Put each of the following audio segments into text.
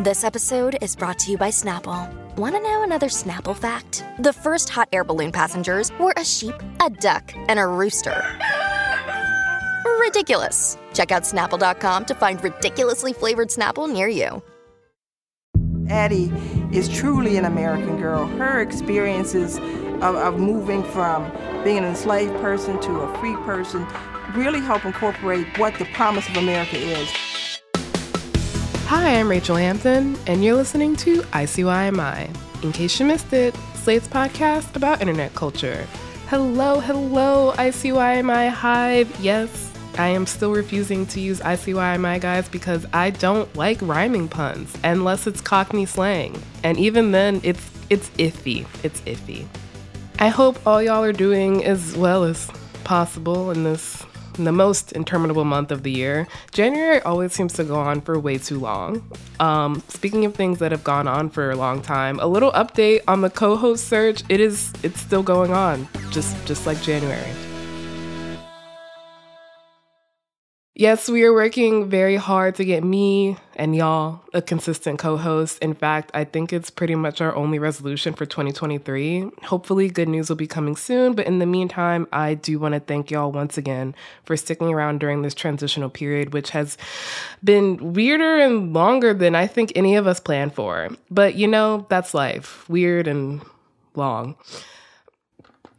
This episode is brought to you by Snapple. Want to know another Snapple fact? The first hot air balloon passengers were a sheep, a duck, and a rooster. Ridiculous. Check out snapple.com to find ridiculously flavored Snapple near you. Addy is truly an American girl. Her experiences of, of moving from being an enslaved person to a free person really help incorporate what the promise of America is. Hi, I'm Rachelle Hampton, and you're listening to ICYMI. In case you missed it, Slate's podcast about internet culture. Hello, hello, ICYMI Hive. Yes, I am still refusing to use ICYMI guys because I don't like rhyming puns unless it's Cockney slang. And even then, it's it's iffy. It's iffy. I hope all y'all are doing as well as possible in this the most interminable month of the year. January always seems to go on for way too long. Um, speaking of things that have gone on for a long time, a little update on the co-host search. It is it's still going on, just just like January. Yes, we are working very hard to get me and y'all a consistent co host. In fact, I think it's pretty much our only resolution for 2023. Hopefully, good news will be coming soon. But in the meantime, I do want to thank y'all once again for sticking around during this transitional period, which has been weirder and longer than I think any of us planned for. But you know, that's life weird and long.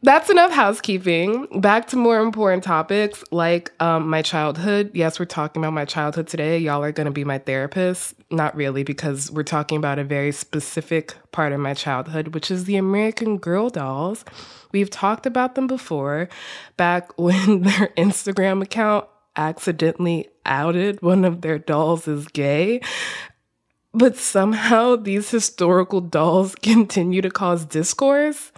That's enough housekeeping. Back to more important topics like um, my childhood. Yes, we're talking about my childhood today. Y'all are going to be my therapist. Not really, because we're talking about a very specific part of my childhood, which is the American Girl dolls. We've talked about them before, back when their Instagram account accidentally outed one of their dolls as gay. But somehow these historical dolls continue to cause discourse.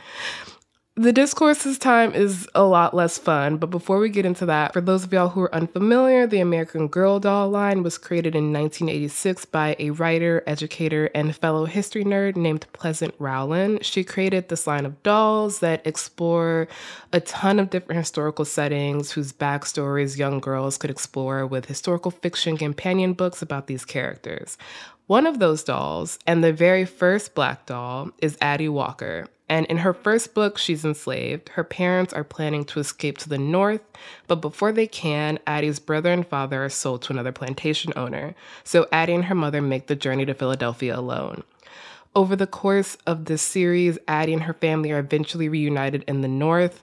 The discourse this time is a lot less fun, but before we get into that, for those of y'all who are unfamiliar, the American Girl doll line was created in 1986 by a writer, educator, and fellow history nerd named Pleasant Rowland. She created this line of dolls that explore a ton of different historical settings whose backstories young girls could explore with historical fiction companion books about these characters. One of those dolls, and the very first black doll, is Addy Walker, and in her first book, she's enslaved. Her parents are planning to escape to the north, but before they can, Addy's brother and father are sold to another plantation owner. So Addy and her mother make the journey to Philadelphia alone. Over the course of this series, Addy and her family are eventually reunited in the north.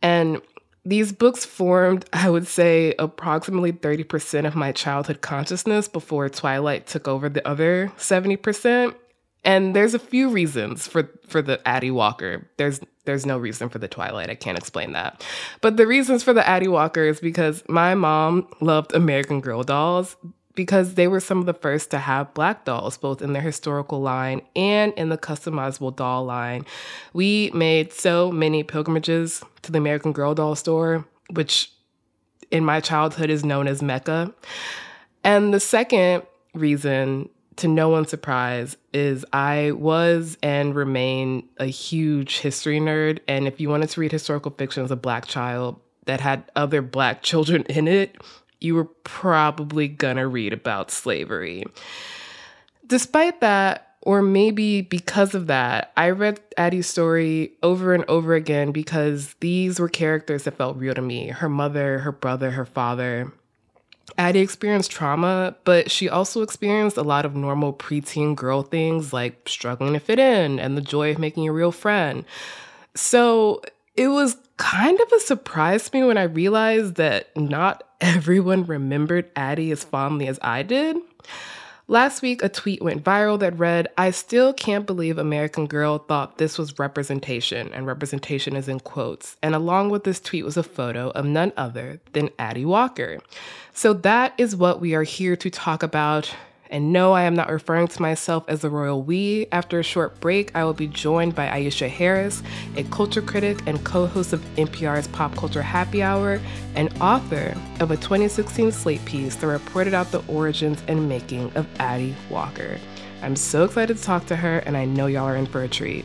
And these books formed, I would say, approximately 30% of my childhood consciousness before Twilight took over the other 70%. And there's a few reasons for for the Addy Walker. There's there's no reason for the Twilight. I can't explain that. But the reasons for the Addy Walker is because my mom loved American Girl dolls because they were some of the first to have black dolls, both in their historical line and in the customizable doll line. We made so many pilgrimages to the American Girl doll store, which in my childhood is known as Mecca. And the second reason to no one's surprise, is I was and remain a huge history nerd. And if you wanted to read historical fiction as a black child that had other black children in it, you were probably gonna read about slavery. Despite that, or maybe because of that, I read Addy's story over and over again because these were characters that felt real to me her mother, her brother, her father. Addy experienced trauma, but she also experienced a lot of normal preteen girl things like struggling to fit in and the joy of making a real friend. So it was kind of a surprise to me when I realized that not everyone remembered Addy as fondly as I did. Last week, a tweet went viral that read, I still can't believe American Girl thought this was representation, and representation is in quotes. And along with this tweet was a photo of none other than Addy Walker. So that is what we are here to talk about and no, I am not referring to myself as the royal we. After a short break, I will be joined by Aisha Harris, a culture critic and co host of NPR's Pop Culture Happy Hour, and author of a 2016 Slate piece that reported out the origins and making of Addy Walker. I'm so excited to talk to her, and I know y'all are in for a treat.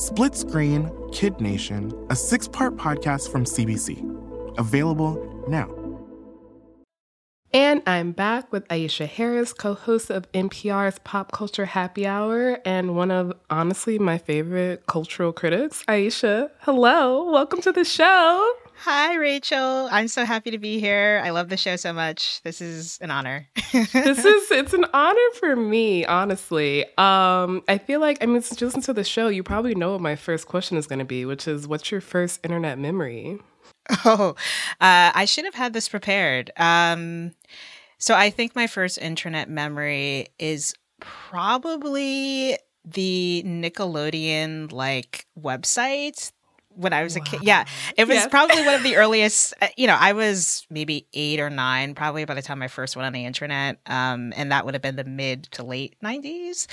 Split Screen Kid Nation, a six part podcast from CBC. Available now. And I'm back with Aisha Harris, co host of NPR's Pop Culture Happy Hour, and one of honestly my favorite cultural critics. Aisha, hello. Welcome to the show. Hi, Rachelle. I'm so happy to be here. I love the show so much. This is an honor. this is it's an honor for me, honestly. Um, I feel like I mean, since you listen to the show, you probably know what my first question is going to be, which is, what's your first internet memory? Oh, uh, I should have had this prepared. Um, so I think my first internet memory is probably the Nickelodeon like website when I was wow. a kid. Yeah, it was probably one of the earliest. Uh, you know, I was maybe eight or nine, probably by the time I first went on the internet, um, and that would have been the mid to late '90s.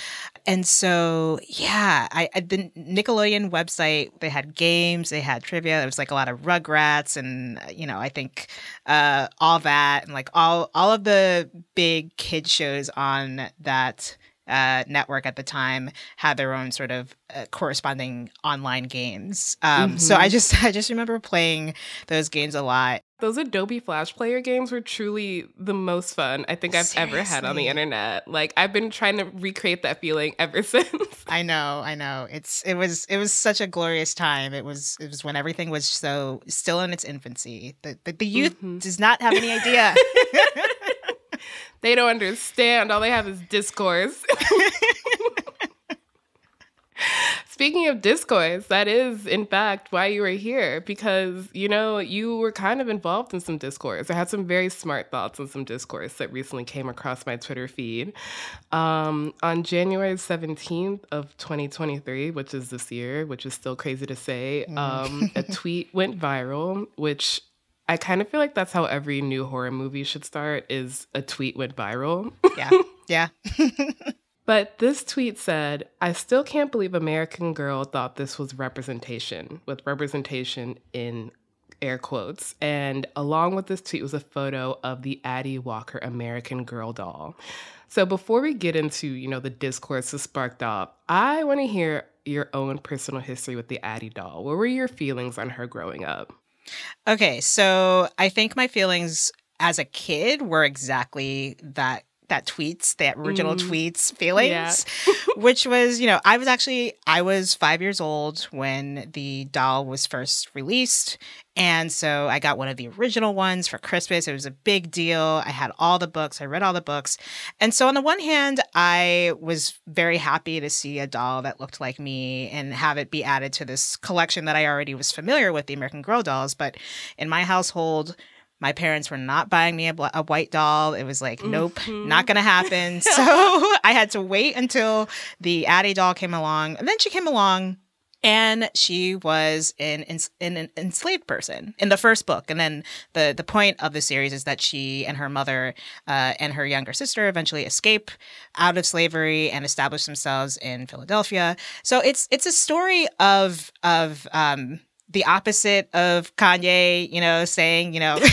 And so, yeah, I, I the Nickelodeon website they had games, they had trivia. There was like a lot of Rugrats, and uh, you know, I think uh, all that, and like all all of the big kid shows on that uh, network at the time had their own sort of uh, corresponding online games. Um, mm-hmm. So I mm-hmm. just I just remember playing those games a lot. Those Adobe Flash Player games were truly the most fun I think I've Seriously? ever had on the internet. Like I've been trying to recreate that feeling ever since. I know, I know. It's it was it was such a glorious time. It was it was when everything was so still in its infancy. The the, the youth mm-hmm. does not have any idea. They don't understand. All they have is discourse. Speaking of discourse, that is, in fact, why you were here because, you know, you were kind of involved in some discourse. I had some very smart thoughts on some discourse that recently came across my Twitter feed. Um, on January 17th of 2023, which is this year, which is still crazy to say, mm. um, a tweet went viral, which I kind of feel like that's how every new horror movie should start is a tweet went viral. Yeah. Yeah. but this tweet said, I still can't believe American Girl thought this was representation, with representation in air quotes. And along with this tweet was a photo of the Addy Walker American Girl doll. So before we get into, you know, the discourse that sparked off, I want to hear your own personal history with the Addy doll. What were your feelings on her growing up? Okay, so I think my feelings as a kid were exactly that that tweets, that original mm. tweets feelings, yeah. which was, you know, I was actually, I was five years old when the doll was first released. And so I got one of the original ones for Christmas. It was a big deal. I had all the books, I read all the books. And so, on the one hand, I was very happy to see a doll that looked like me and have it be added to this collection that I already was familiar with, the American Girl dolls. But in my household, my parents were not buying me a, a white doll. It was like, nope, mm-hmm. not going to happen. so I had to wait until the Addy doll came along. And then she came along and she was an, an, an, enslaved person in the first book and then the, the point of the series is that she and her mother uh, and her younger sister eventually escape out of slavery and establish themselves in philadelphia so it's it's a story of of um, the opposite of Kanye, you know, saying, you know,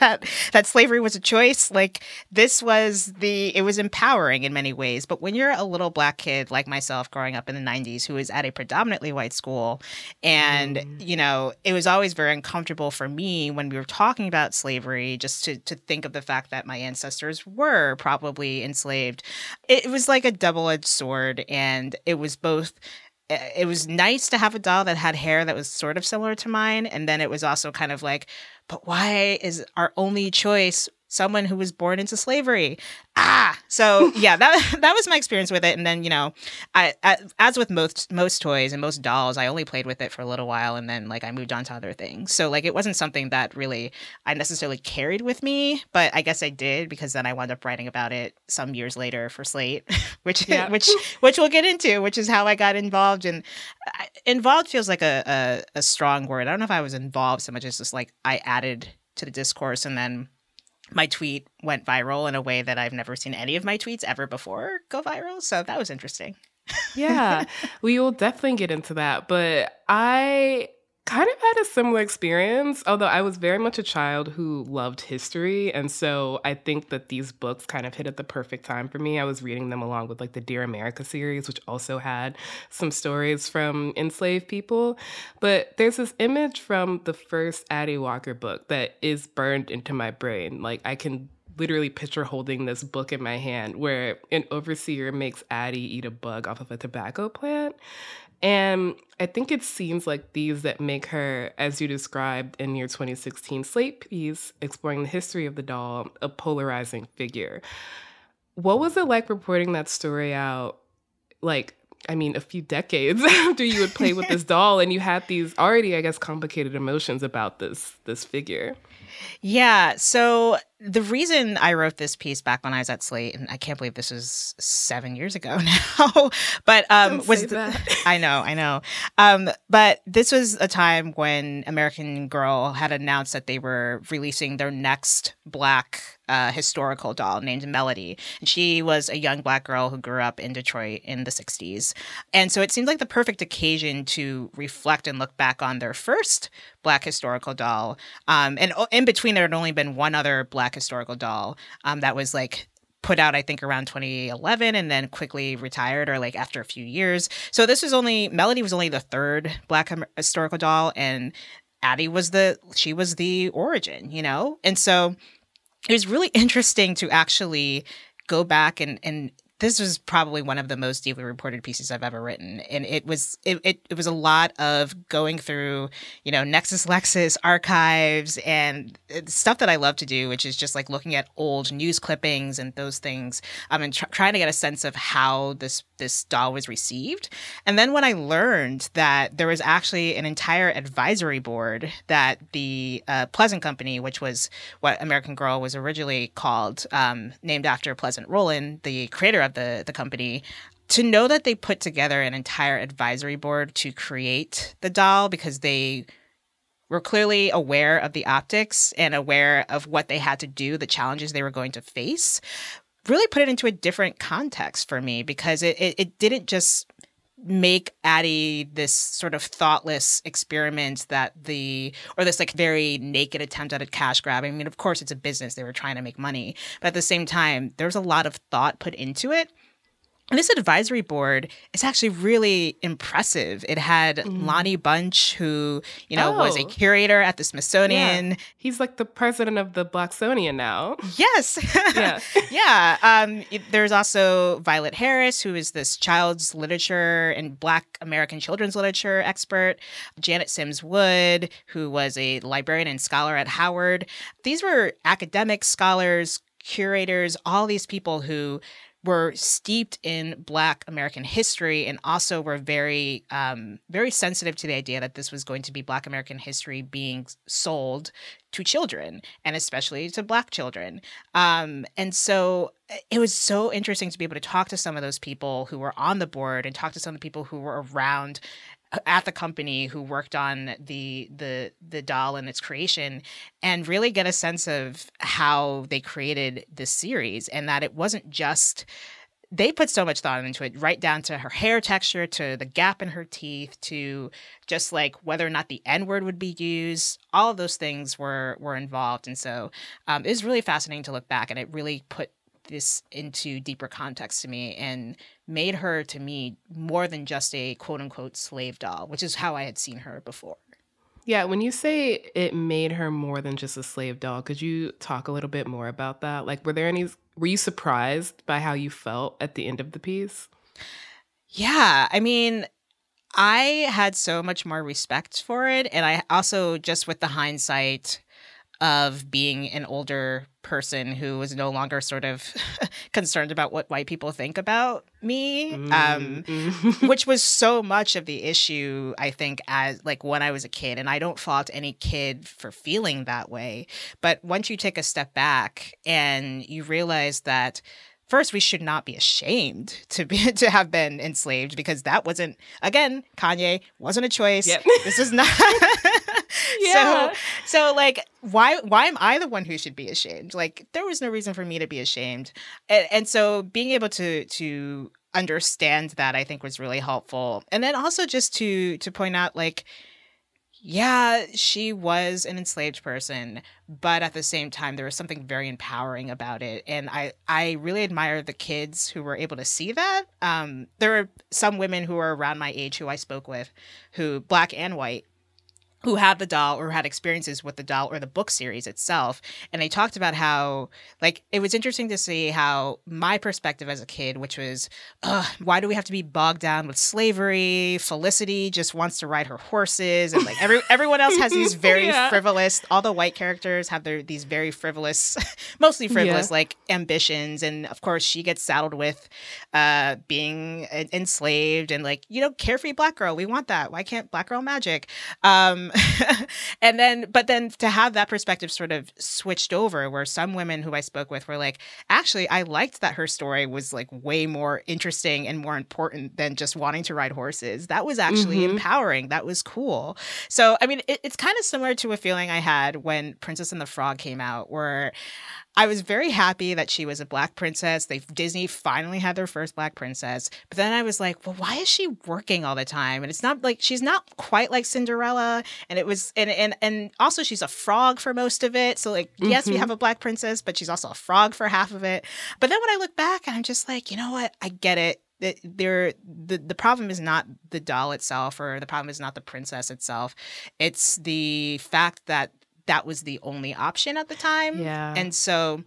that that slavery was a choice. Like this was the it was empowering in many ways. But when you're a little black kid like myself growing up in the 90s who was at a predominantly white school and mm. you know it was always very uncomfortable for me when we were talking about slavery just to to think of the fact that my ancestors were probably enslaved. It was like a double-edged sword and it was both it was nice to have a doll that had hair that was sort of similar to mine and then it was also kind of like but why is our only choice someone who was born into slavery. Ah, so yeah, that that was my experience with it. And then you know, I, I, as with most most toys and most dolls, I only played with it for a little while, and then like I moved on to other things. So like it wasn't something that really I necessarily carried with me, but I guess I did because then I wound up writing about it some years later for Slate, which yeah. which which we'll get into, which is how I got involved. And involved feels like a, a a strong word. I don't know if I was involved so much as just like I added to the discourse and then my tweet went viral in a way that I've never seen any of my tweets ever before go viral. So that was interesting. yeah, we will definitely get into that. But I kind of had a similar experience, although I was very much a child who loved history. And so I think that these books kind of hit at the perfect time for me. I was reading them along with like the Dear America series, which also had some stories from enslaved people. But there's this image from the first Addy Walker book that is burned into my brain. Like I can literally picture holding this book in my hand where an overseer makes Addy eat a bug off of a tobacco plant. And I think it's scenes like these that make her, as you described in your 2016 Slate piece, exploring the history of the doll, a polarizing figure. What was it like reporting that story out? Like, I mean, a few decades after you would play with this doll, and you had these already, I guess, complicated emotions about this this figure. Yeah. So the reason I wrote this piece back when I was at Slate, and I can't believe this was seven years ago now, but um, Don't was the, I know, I know, um, but this was a time when American Girl had announced that they were releasing their next Black uh, historical doll named Melody, and she was a young Black girl who grew up in Detroit in the '60s, and so it seemed like the perfect occasion to reflect and look back on their first Black historical doll, um, and in between there had only been one other Black historical doll um, that was like put out I think around 2011 and then quickly retired or like after a few years. So this was only Melody was only the third black historical doll and Addy was the she was the origin, you know? And so it was really interesting to actually go back and and this was probably one of the most deeply reported pieces I've ever written, and it was it, it, it was a lot of going through you know Nexus Lexis archives and stuff that I love to do, which is just like looking at old news clippings and those things, um, and tr- trying to get a sense of how this this doll was received. And then when I learned that there was actually an entire advisory board that the uh, Pleasant Company, which was what American Girl was originally called, um, named after Pleasant Rowland, the creator of the the company to know that they put together an entire advisory board to create the doll because they were clearly aware of the optics and aware of what they had to do, the challenges they were going to face, really put it into a different context for me because it, it, it didn't just make Addy this sort of thoughtless experiment that the or this like very naked attempt at a cash grab. I mean, of course, it's a business; they were trying to make money, but at the same time, there's a lot of thought put into it. And this advisory board is actually really impressive. It had mm. Lonnie Bunch, who, you know, oh. was a oh. curator at the Smithsonian. Yeah. He's like the president of the Blacksonian now. Yes. Yeah. yeah. Um, there's also Violet Harris, who is this child's literature and Black American children's literature expert. Janet Sims Wood, who was a librarian and scholar at Howard. These were academic scholars, curators, all these people who were steeped in Black American history and also were very, um, very sensitive to the idea that this was going to be Black American history being sold to children and especially to Black children. Um, and so eh, it was so interesting to be able to talk to some of those people who were on the board and talk to some of the people who were around at the company who worked on the the the doll and its creation and really get a sense of how they created this series and that it wasn't just they put so much thought into it, right down to her hair texture, to the gap in her teeth, to just like whether or not the N word would be used. All of those things were were involved, and so um, it was really fascinating to look back, and it really put this into deeper context to me and made her to me more than just a quote unquote slave doll, which is how I had seen her before. Yeah, when you say it made her more than just a slave doll, could you talk a little bit more about that? Like, were there any, were you surprised by how you felt at the end of the piece? Yeah, I mean, I had so much more respect for it. And I also, just with the hindsight, of being an older person who was no longer sort of concerned about what white people think about me um, mm-hmm. which was so much of the issue i think as like when i was a kid and i don't fault any kid for feeling that way but once you take a step back and you realize that first we should not be ashamed to be to have been enslaved because that wasn't again Kanye wasn't a choice. Yep. This is not yeah. So so like why why am I the one who should be ashamed? Like there was no reason for me to be ashamed. And, and so being able to to understand that I think was really helpful. And then also just to to point out like yeah, she was an enslaved person, but at the same time, there was something very empowering about it, and I I really admire the kids who were able to see that. Um, there were some women who were around my age who I spoke with, who black and white, who had the doll or had experiences with the doll or the book series itself and they talked about how like it was interesting to see how my perspective as a kid which was why do we have to be bogged down with slavery felicity just wants to ride her horses and like every everyone else has these very yeah. frivolous all the white characters have their these very frivolous mostly frivolous yeah. like ambitions and of course she gets saddled with uh being enslaved and like you know carefree black girl we want that why can't black girl magic um and then, but then to have that perspective sort of switched over, where some women who I spoke with were like, actually, I liked that her story was like way more interesting and more important than just wanting to ride horses. That was actually mm-hmm. empowering. That was cool. So, I mean, it, it's kind of similar to a feeling I had when Princess and the Frog came out, where I was very happy that she was a black princess. They Disney finally had their first black princess. But then I was like, well, why is she working all the time? And it's not like she's not quite like Cinderella. And it was and and and also she's a frog for most of it. So like mm-hmm. yes, we mm-hmm. have a black princess, but she's also a frog for half of it. But then when I look back and I'm just like, you know what? I get it there the the problem is not the doll itself or the problem is not the princess itself it's the fact that that was the only option at the time. Yeah. And so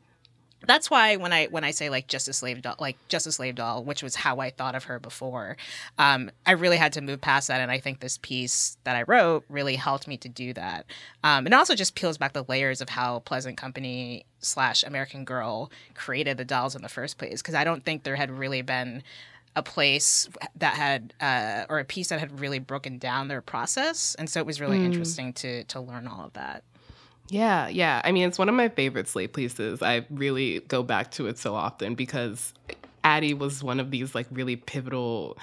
that's why when I when I say like just a slave doll, like just a slave doll, which was how I thought of her before, um, I really had to move past that, and I think this piece that I wrote really helped me to do that. Um, and also just peels back the layers of how Pleasant Company slash American Girl created the dolls in the first place, because I don't think there had really been a place that had uh, or a piece that had really broken down their process, and so it was really mm. interesting to to learn all of that. Yeah, yeah. I mean, it's one of my favorite Slate pieces. I really go back to it so often because Addy was one of these like really pivotal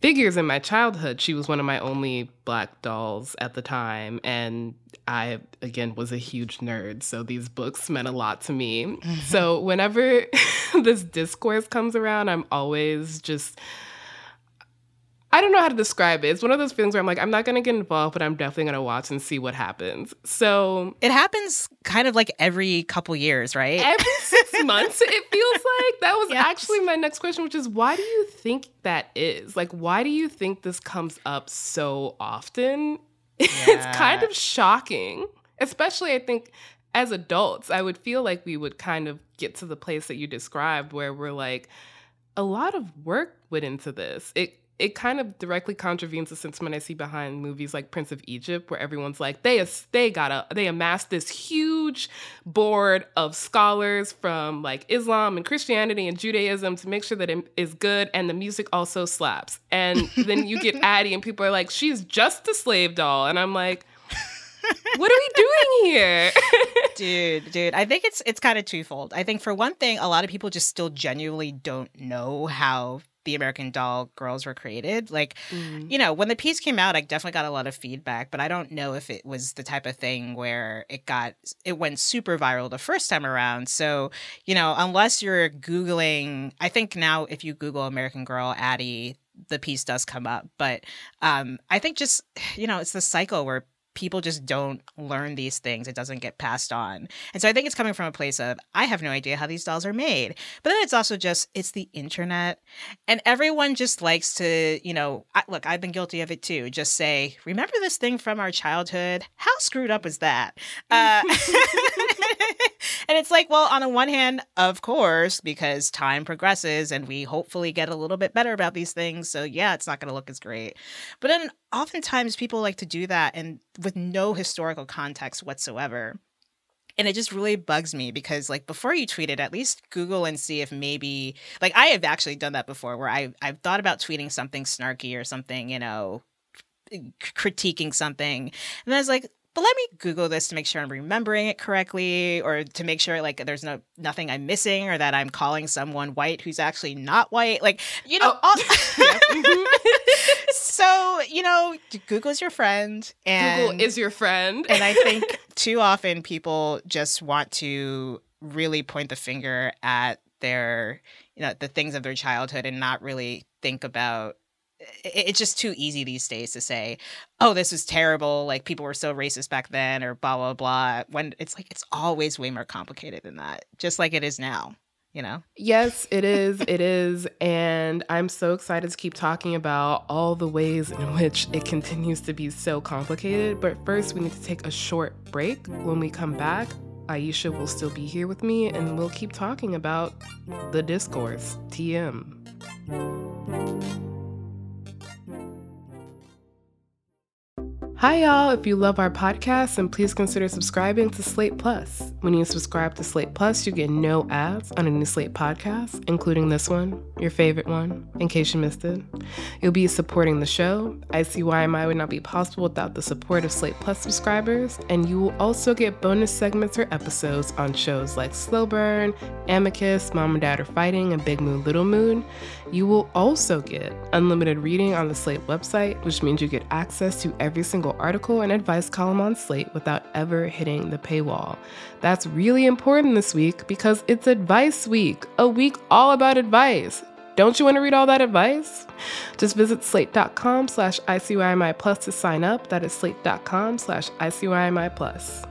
figures in my childhood. She was one of my only black dolls at the time. And I, again, was a huge nerd. So these books meant a lot to me. Mm-hmm. So whenever this discourse comes around, I'm always just I don't know how to describe it. It's one of those feelings where I'm like, I'm not going to get involved, but I'm definitely going to watch and see what happens. So it happens kind of like every couple years, right? Every six months, it feels like. That was yes. actually my next question, which is why do you think that is? Like, why do you think this comes up so often? Yeah. it's kind of shocking, especially I think as adults. I would feel like we would kind of get to the place that you described where we're like, a lot of work went into this. It it kind of directly contravenes the sentiment I see behind movies like Prince of Egypt, where everyone's like, they they got a they amassed this huge board of scholars from like Islam and Christianity and Judaism to make sure that it is good and the music also slaps. And then you get Addy and people are like, she's just a slave doll, and I'm like. what are we doing here? dude, dude, I think it's it's kind of twofold. I think for one thing, a lot of people just still genuinely don't know how the American Doll girls were created. Like, mm. you know, when the piece came out, I definitely got a lot of feedback, but I don't know if it was the type of thing where it got it went super viral the first time around. So, you know, unless you're googling, I think now if you Google American Girl Addy, the piece does come up. But um, I think just you know, it's the cycle where people just don't learn these things. It doesn't get passed on. And so I think it's coming from a place of, I have no idea how these dolls are made. But then it's also just, it's the internet. And everyone just likes to, you know, I, look, I've been guilty of it too. Just say, remember this thing from our childhood? How screwed up is that? Uh, and it's like, well, on the one hand, of course, because time progresses and we hopefully get a little bit better about these things. So yeah, it's not going to look as great. But then oftentimes people like to do that and with no historical context whatsoever. And it just really bugs me because like before you tweet it, at least Google and see if maybe like I have actually done that before where I I've thought about tweeting something snarky or something, you know, critiquing something. And I was like, but let me google this to make sure i'm remembering it correctly or to make sure like there's no nothing i'm missing or that i'm calling someone white who's actually not white like you know oh. all- mm-hmm. so you know google's your friend and google is your friend and i think too often people just want to really point the finger at their you know the things of their childhood and not really think about it's just too easy these days to say, "Oh, this was terrible." Like people were so racist back then, or blah blah blah. When it's like it's always way more complicated than that, just like it is now. You know? Yes, it is. it is, and I'm so excited to keep talking about all the ways in which it continues to be so complicated. But first, we need to take a short break. When we come back, Aisha will still be here with me, and we'll keep talking about the discourse. TM. Hi, y'all. If you love our podcast, then please consider subscribing to Slate Plus. When you subscribe to Slate Plus, you get no ads on any Slate podcast, including this one, your favorite one, in case you missed it. You'll be supporting the show. ICYMI would not be possible without the support of Slate Plus subscribers, and you will also get bonus segments or episodes on shows like Slow Burn, Amicus, Mom and Dad Are Fighting, and Big Moon Little Moon. You will also get unlimited reading on the Slate website, which means you get access to every single article and advice column on Slate without ever hitting the paywall. That's really important this week because it's Advice Week, a week all about advice. Don't you want to read all that advice? Just visit slate.com slash ICYMI plus to sign up. That is slate.com slash ICYMI plus.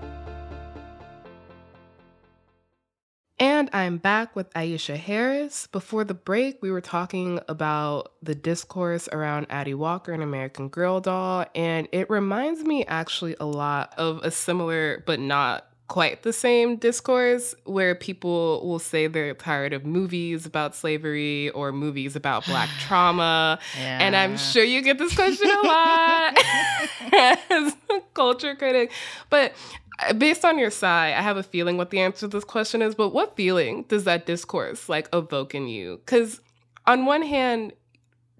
And I'm back with Aisha Harris. Before the break, we were talking about the discourse around Addy Walker and American Girl doll, and it reminds me actually a lot of a similar but not quite the same discourse where people will say they're tired of movies about slavery or movies about black trauma. Yeah. And I'm sure you get this question a lot as a culture critic. But based on your sigh, I have a feeling what the answer to this question is, but what feeling does that discourse like evoke in you? Because on one hand,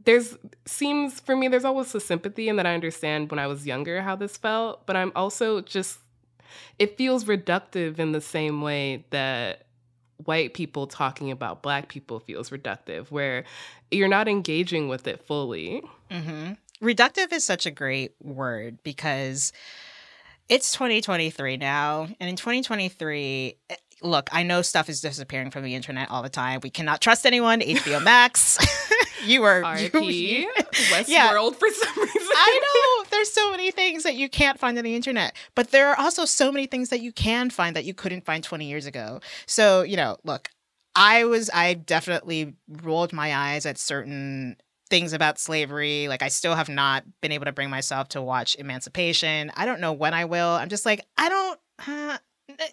there's seems for me there's always a sympathy and that I understand when I was younger how this felt, but I'm also just it feels reductive in the same way that white people talking about black people feels reductive, where you're not engaging with it fully. Mm-hmm. Reductive is such a great word because it's 2023 now. And in 2023, eh, look, I know stuff is disappearing from the internet all the time. We cannot trust anyone. HBO Max. you are RP Westworld yeah. for some reason. I know there's so many things that you can't find on the internet, but there are also so many things that you can find that you couldn't find 20 years ago. So, you know, look, I was I definitely rolled my eyes at certain things about slavery. Like I still have not been able to bring myself to watch Emancipation. I don't know when I will. I'm just like I don't, uh,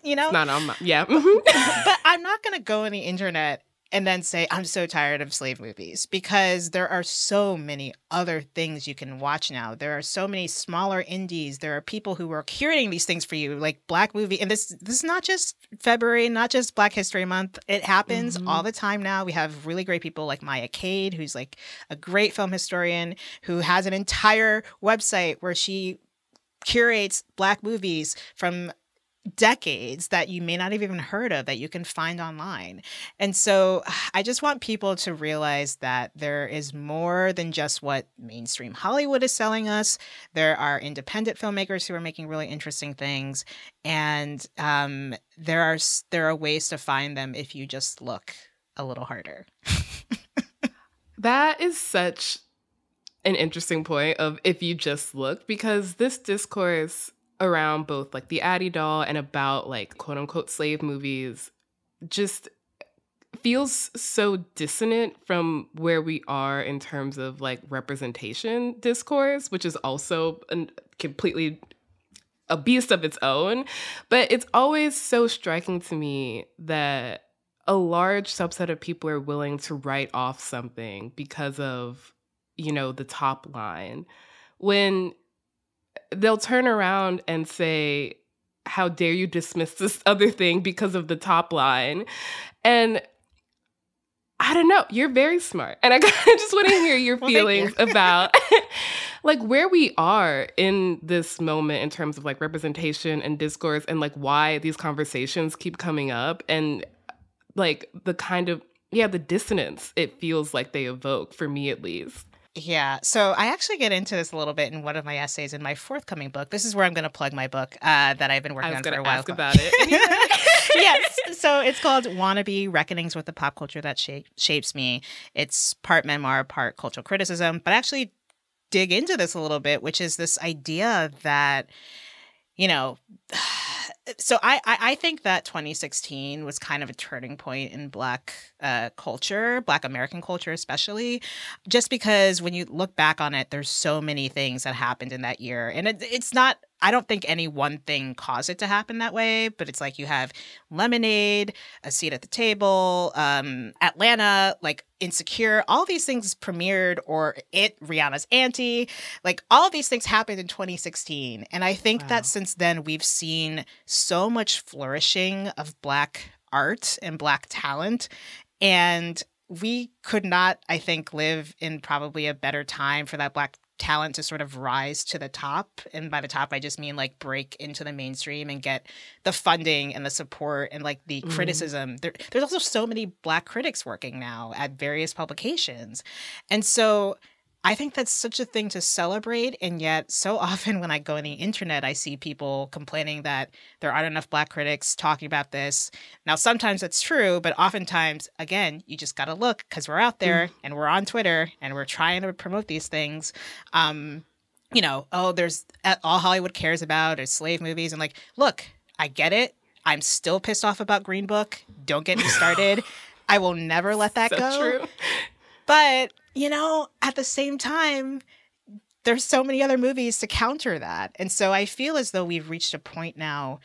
you know. It's not on my yeah. but I'm not gonna go on the internet and then say I'm so tired of slave movies because there are so many other things you can watch now. There are so many smaller indies. There are people who are curating these things for you, like Black Movie. And this this is not just February, not just Black History Month. It happens mm-hmm. all the time now. We have really great people like Maya Cade, who's like a great film historian who has an entire website where she curates Black movies from decades that you may not have even heard of that you can find online. And so I just want people to realize that there is more than just what mainstream Hollywood is selling us. There are independent filmmakers who are making really interesting things, and um, there are there are ways to find them if you just look a little harder. that is such an interesting point of if you just look because this discourse around both like the Addy doll and about like quote unquote slave movies just feels so dissonant from where we are in terms of like representation discourse, which is also a completely a beast of its own. But it's always so striking to me that a large subset of people are willing to write off something because of, you know, the top line. When they'll turn around and say, How dare you dismiss this other thing because of the top line? And I don't know. You're very smart. And I just want to hear your well, feelings you. about like where we are in this moment in terms of like representation and discourse and like why these conversations keep coming up and like the kind of yeah, the dissonance it feels like they evoke for me at least. Yeah. So I actually get into this a little bit in one of my essays in my forthcoming book. This is where I'm going to plug my book uh, that I've been working on for a while. Ask about it. yes. So it's called Wannabe Reckonings with the Pop Culture That Shape, Shapes Me. It's part memoir, part cultural criticism, but I actually dig into this a little bit, which is this idea that, you know, so I, I think that 2016 was kind of a turning point in black uh, culture black american culture especially just because when you look back on it there's so many things that happened in that year. And it, it's not I don't think any one thing caused it to happen that way, but it's like you have Lemonade, A Seat at the Table, um, Atlanta, like Insecure, all these things premiered, or It, Rihanna's Anti, like all these things happened in 2016. And I think wow. that since then we've seen so much flourishing of Black art and Black talent. And we could not, I think, live in probably a better time for that Black talent to sort of rise to the top. And by the top, I just mean like break into the mainstream and get the funding and the support and like the mm. criticism. There, there's also so many Black critics working now at various publications. And so I think that's such a thing to celebrate. And yet, so often when I go on the internet, I see people complaining that there aren't enough Black critics talking about this. Now, sometimes that's true, but oftentimes, again, you just got to look because we're out there mm. and we're on Twitter and we're trying to promote these things. Um, you know, oh, there's all Hollywood cares about is slave movies. And like, look, I get it. I'm still pissed off about Green Book. Don't get me started. I will never let that so go. True. But you know, at the same time, there's so many other movies to counter that. And so I feel as though we've reached a point now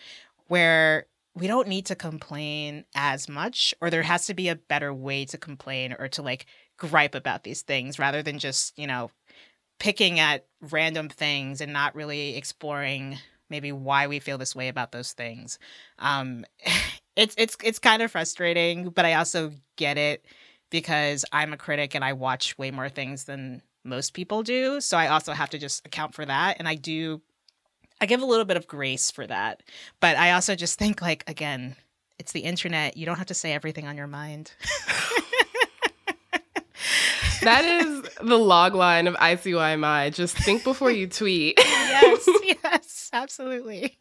where we don't need to complain as much, or there has to be a better way to complain or to like gripe about these things rather than just, you know, picking at random things and not really exploring maybe why we feel this way about those things. Um, it's it's it's kind of frustrating, but I also get it because I'm a critic and I watch way more things than most people do. So I also have to just account for that. And I do, I give a little bit of grace for that. But I also just think, like, again, it's the internet. You don't have to say everything on your mind. that is the log line of ICYMI. Just think before you tweet. yes, yes, absolutely.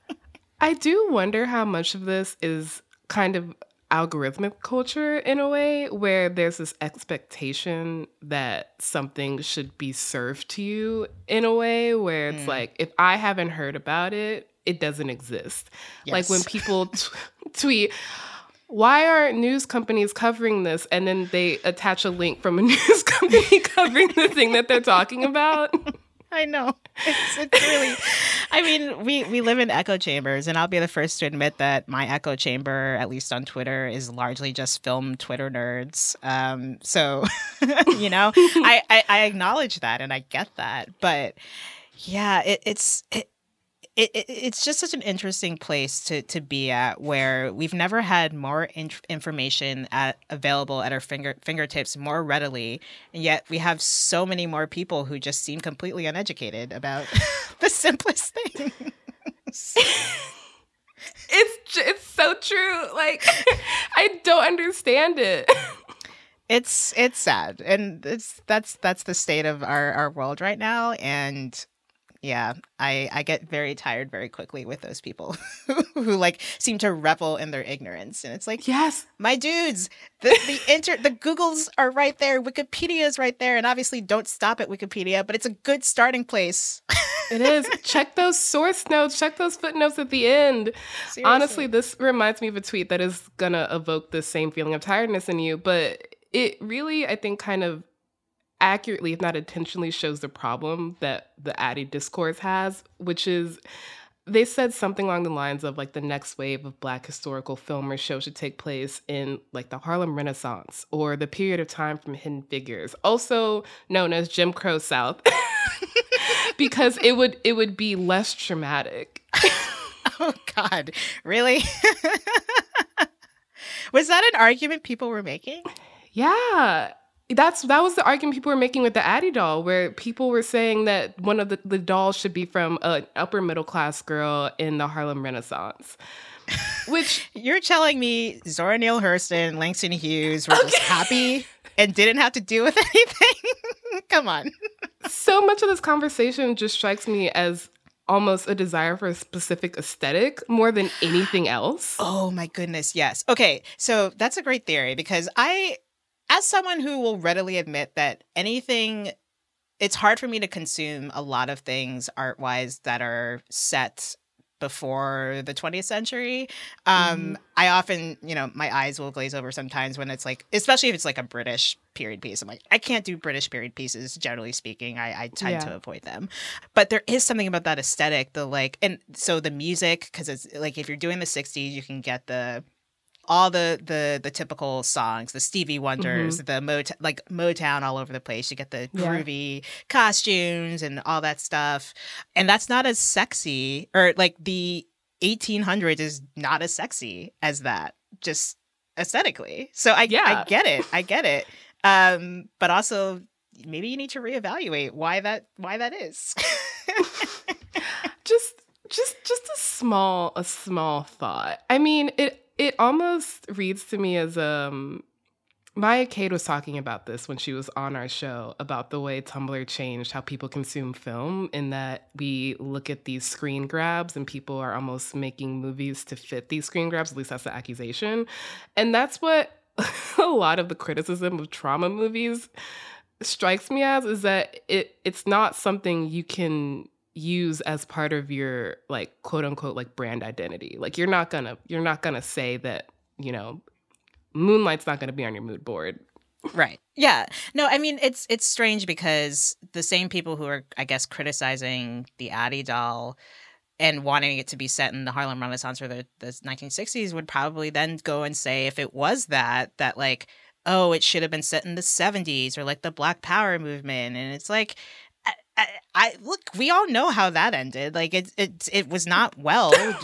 I do wonder how much of this is kind of algorithmic culture in a way where there's this expectation that something should be served to you in a way where it's mm. like if I haven't heard about it, it doesn't exist. Yes. Like when people t- tweet why aren't news companies covering this? And then they attach a link from a news company covering the thing that they're talking about. I know. It's, it's really. I mean, we we live in echo chambers, and I'll be the first to admit that my echo chamber, at least on Twitter, is largely just film Twitter nerds. Um, so, you know, I, I, I acknowledge that and I get that, but yeah, it, it's it, it, it, it's just such an interesting place to, to be at where we've never had more in- information at, available at our finger, fingertips more readily and yet we have so many more people who just seem completely uneducated about the simplest things it's so true. Like I don't understand it. It's it's sad. And it's that's that's the state of our, our world right now. And yeah, I I get very tired very quickly with those people who like seem to revel in their ignorance. And it's like, yes, my dudes, the the inter the Googles are right there, Wikipedia is right there, and obviously don't stop at Wikipedia, but it's a good starting place. it is. Check those source notes, check those footnotes at the end. Seriously. Honestly, this reminds me of a tweet that is gonna evoke the same feeling of tiredness in you, but it really, I think, kind of accurately, if not intentionally, shows the problem that the Addy discourse has, which is they said something along the lines of like the next wave of black historical film or show should take place in like the Harlem Renaissance or the period of time from Hidden Figures, also known as Jim Crow South, because it would it would be less traumatic. oh God, really? Was that an argument people were making? Yeah that's that was the argument people were making with the Addy doll, where people were saying that one of the, the dolls should be from an upper middle class girl in the Harlem Renaissance. Which you're telling me Zora Neale Hurston, Langston Hughes were okay. just happy and didn't have to deal with anything? Come on. so much of this conversation just strikes me as almost a desire for a specific aesthetic more than anything else. Oh my goodness, yes. Okay, so that's a great theory because I as someone who will readily admit that anything it's hard for me to consume a lot of things art wise that are set before the 20th century. Um, mm I often, you know, my eyes will glaze over sometimes when it's like, especially if it's like a British period piece. I'm like, I can't do British period pieces, generally speaking. I, I tend yeah. to avoid them. But there is something about that aesthetic, the like, and so the music, because it's like if you're doing the 60s, you can get the all the the the typical songs, the Stevie Wonders, mm-hmm. the Motown, like Motown all over the place. You get the groovy yeah. costumes and all that stuff, and that's not as sexy or like the 1800s is not as sexy as that, just aesthetically. So I yeah. I get it, I get it. Um, but also maybe you need to reevaluate why that why that is. just just just a small a small thought. I mean, it it almost reads to me as um Maya Cade was talking about this when she was on our show about the way Tumblr changed how people consume film, in that we look at these screen grabs and people are almost making movies to fit these screen grabs. At least that's the accusation. And that's what a lot of the criticism of trauma movies strikes me as is that it it's not something you can use as part of your like quote unquote like brand identity. Like you're not gonna you're not gonna say that, you know, Moonlight's not gonna be on your mood board. Right. Yeah. No, I mean it's it's strange because the same people who are I guess criticizing the Addy doll and wanting it to be set in the Harlem Renaissance or the, the 1960s would probably then go and say if it was that that like oh it should have been set in the 70s or like the Black Power movement and it's like I, I, look. We all know how that ended. Like it, it, it was not well.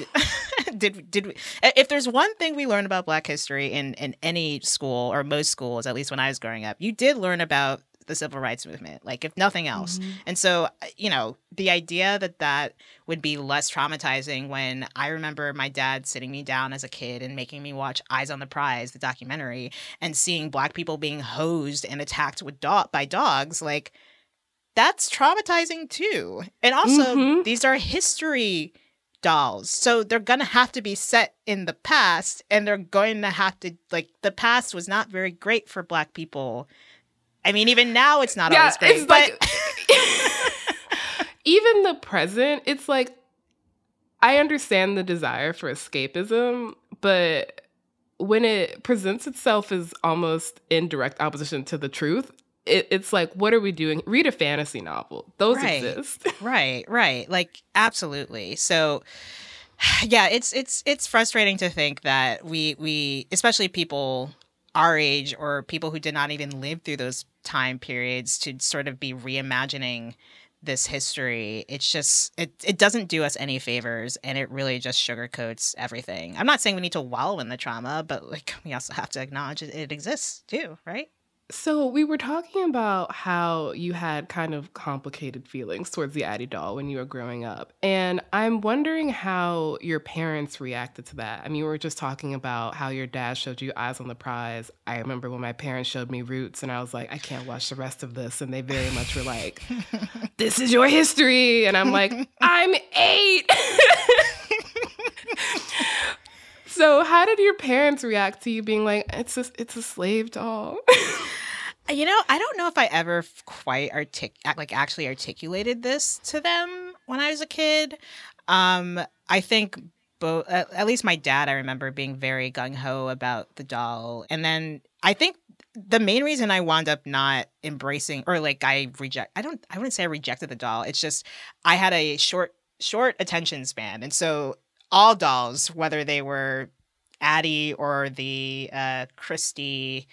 did did we, if there's one thing we learn about Black history in in any school or most schools, at least when I was growing up, you did learn about the civil rights movement, like if nothing else. Mm-hmm. And so, uh, you know, the idea that that would be less traumatizing when I remember my dad sitting me down as a kid and making me watch Eyes on the Prize, the documentary, and seeing black people being hosed and attacked with do- by dogs, like that's traumatizing too. And also, mm-hmm. these are history dolls. So they're going to have to be set in the past and they're going to have to like the past was not very great for black people. I mean even now it's not yeah, always great. It's but like, even the present, it's like I understand the desire for escapism, but when it presents itself as almost in direct opposition to the truth, it, it's like, what are we doing? Read a fantasy novel. Those right. exist. right, right. Like absolutely. So yeah, it's it's it's frustrating to think that we we especially people our age or people who did not even live through those time periods to sort of be reimagining this history it's just it, it doesn't do us any favors and it really just sugarcoats everything i'm not saying we need to wallow in the trauma but like we also have to acknowledge it, it exists too right So we were talking about how you had kind of complicated feelings towards the Addy doll when you were growing up. And I'm wondering how your parents reacted to that. I mean, we were just talking about how your dad showed you Eyes on the Prize. I remember when my parents showed me Roots and I was like, I can't watch the rest of this. And they very much were like, This is your history. And I'm like, I'm eight. so how did your parents react to you being like, it's a, it's a slave doll? You know, I don't know if I ever quite artic like actually articulated this to them when I was a kid. Um, I think both, at, at least my dad, I remember being very gung ho about the doll, and then I think the main reason I wound up not embracing or like I reject, I don't, I wouldn't say I rejected the doll. It's just I had a short, short attention span, and so all dolls, whether they were Addy or the uh, Christie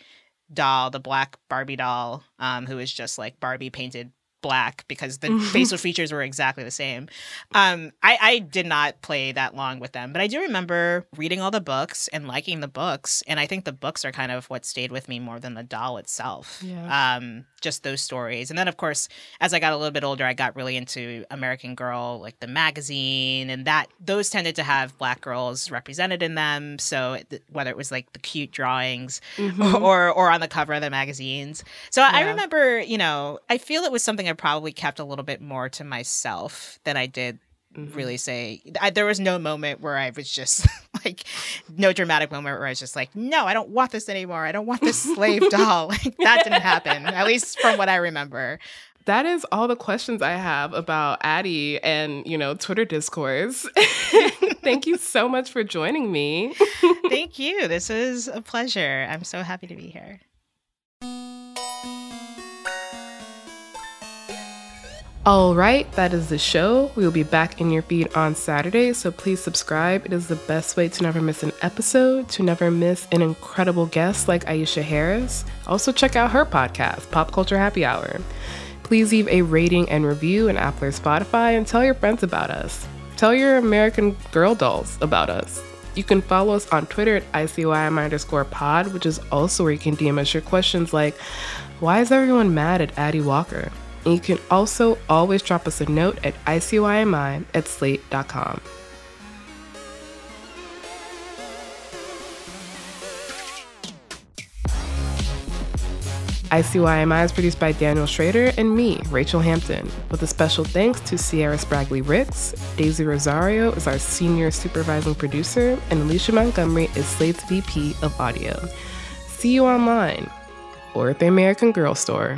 doll, the black Barbie doll, um, who is just like Barbie painted black because the facial features were exactly the same. Um, I, I did not play that long with them, but I do remember reading all the books and liking the books. And I think the books are kind of what stayed with me more than the doll itself. Yeah. Um, just those stories. And then, of course, as I got a little bit older, I got really into American Girl, like the magazine, and that those tended to have black girls represented in them. So whether it was like the cute drawings mm-hmm. or or on the cover of the magazines. So yeah. I remember, you know, I feel it was something I probably kept a little bit more to myself than I did Mm-hmm. really say I, there was no moment where I was just like no dramatic moment where I was just like no I don't want this anymore. I don't want this slave doll. Like that didn't happen at least from what I remember. That is all the questions I have about Addy and you know Twitter discourse. Thank you so much for joining me. Thank you. This is a pleasure. I'm so happy to be here All right, that is the show. We will be back in your feed on Saturday, so please subscribe. It is the best way to never miss an episode, to never miss an incredible guest like Aisha Harris. Also, check out her podcast, Pop Culture Happy Hour. Please leave a rating and review in Apple or Spotify and tell your friends about us. Tell your American Girl dolls about us. You can follow us on Twitter at ICYM underscore pod, which is also where you can DM us your questions like, why is everyone mad at Addy Walker? And you can also always drop us a note at ICYMI at slate.com. ICYMI is produced by Daniel Schroeder and me, Rachelle Hampton, with a special thanks to Sierra Spragley Ricks. Daisy Rosario is our senior supervising producer, and Alicia Montgomery is Slate's VP of Audio. See you online or at the American Girl store.